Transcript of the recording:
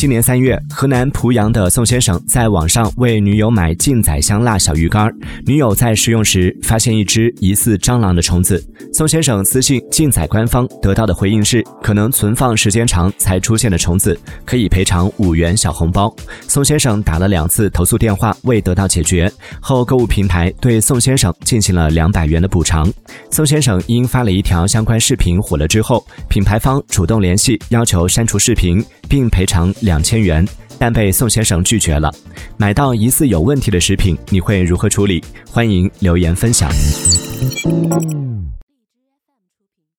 今年三月，河南濮阳的宋先生在网上为女友买劲仔香辣小鱼干，女友在食用时发现一只疑似蟑螂的虫子。宋先生私信劲仔官方，得到的回应是可能存放时间长才出现的虫子，可以赔偿五元小红包。宋先生打了两次投诉电话未得到解决，后购物平台对宋先生进行了两百元的补偿。宋先生因发了一条相关视频火了之后，品牌方主动联系要求删除视频，并赔偿两千元，但被宋先生拒绝了。买到疑似有问题的食品，你会如何处理？欢迎留言分享。